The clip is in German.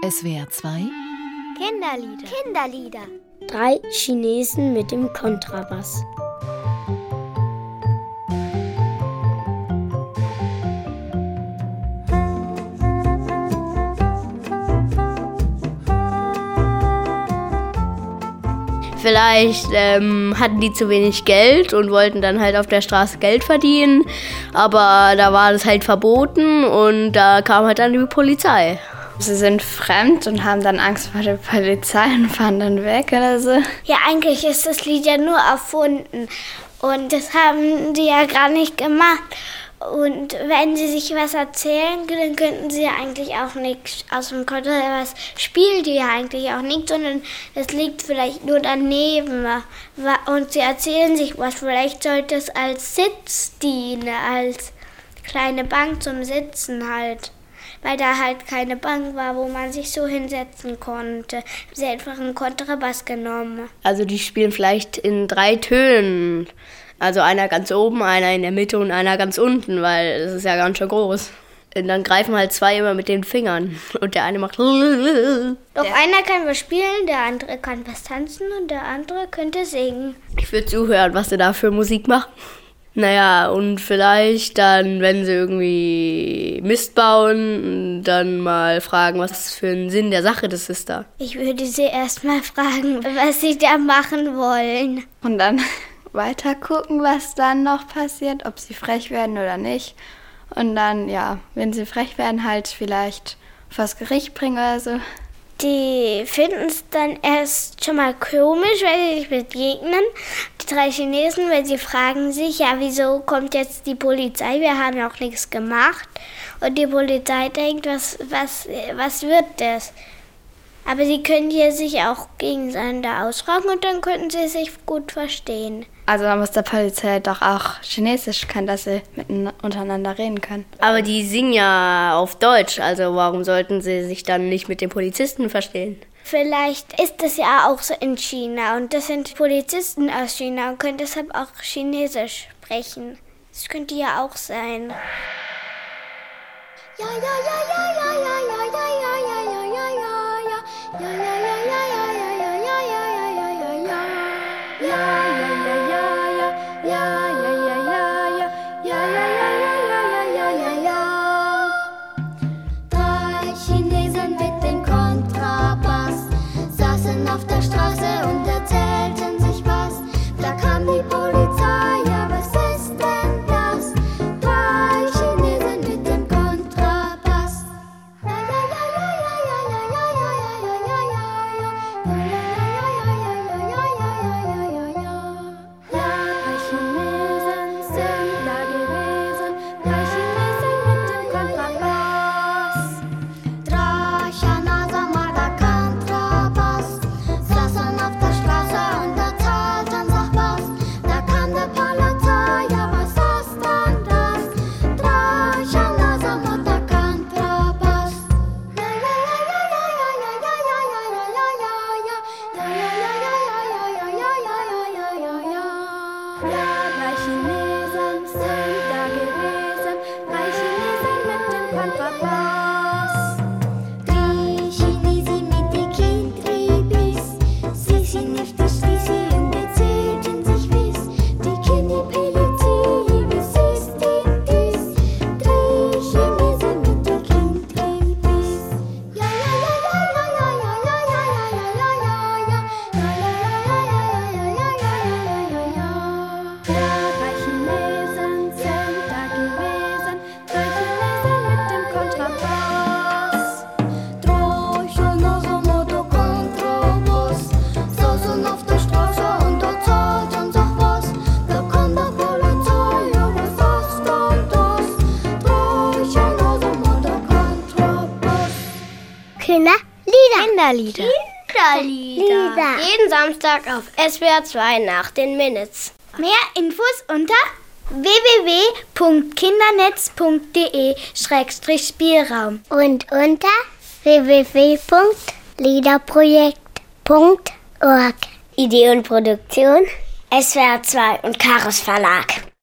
SWR 2 Kinderlieder. Kinderlieder. Drei Chinesen mit dem Kontrabass. Vielleicht ähm, hatten die zu wenig Geld und wollten dann halt auf der Straße Geld verdienen. Aber da war das halt verboten und da kam halt dann die Polizei. Sie sind fremd und haben dann Angst vor der Polizei und fahren dann weg oder so. Ja, eigentlich ist das Lied ja nur erfunden. Und das haben die ja gar nicht gemacht. Und wenn sie sich was erzählen, dann könnten sie ja eigentlich auch nichts aus dem Kontrabass spielen die ja eigentlich auch nicht, sondern es liegt vielleicht nur daneben. Und sie erzählen sich was. Vielleicht sollte es als Sitz dienen, als kleine Bank zum Sitzen halt. Weil da halt keine Bank war, wo man sich so hinsetzen konnte. Haben sie einfach einen Kontrabass genommen. Also die spielen vielleicht in drei Tönen. Also einer ganz oben, einer in der Mitte und einer ganz unten, weil es ist ja ganz schön groß. Und dann greifen halt zwei immer mit den Fingern und der eine macht. Doch einer kann was spielen, der andere kann was tanzen und der andere könnte singen. Ich würde zuhören, was sie da für Musik machen. Naja, und vielleicht dann, wenn sie irgendwie Mist bauen, dann mal fragen, was für ein Sinn der Sache das ist da. Ich würde sie erst mal fragen, was sie da machen wollen. Und dann weiter gucken, was dann noch passiert, ob sie frech werden oder nicht. Und dann, ja, wenn sie frech werden, halt vielleicht vors Gericht bringen oder so. Die finden es dann erst schon mal komisch, weil sie sich begegnen. Die drei Chinesen, weil sie fragen sich, ja, wieso kommt jetzt die Polizei? Wir haben auch nichts gemacht. Und die Polizei denkt, was, was, was wird das? Aber sie können hier sich auch gegeneinander ausfragen und dann könnten sie sich gut verstehen. Also man muss der Polizei doch auch Chinesisch können, dass sie miteinander untereinander reden können. Aber die singen ja auf Deutsch, also warum sollten sie sich dann nicht mit den Polizisten verstehen? Vielleicht ist das ja auch so in China und das sind Polizisten aus China und können deshalb auch Chinesisch sprechen. Das könnte ja auch sein. Ja, ja, ja, ja, ja, ja, ja, ja, ja, ja, ja, ja, ja. Ja, ja, ja, ja, ja, ja, ja, ja, ja, ja, ja, ja, ja. Ja, ja, Kinderlieder. Kinderlieder. Jeden Samstag auf SWR 2 nach den Minutes. Mehr Infos unter www.kindernetz.de-spielraum Und unter www.liederprojekt.org. Idee und Produktion SWR 2 und Chaos Verlag.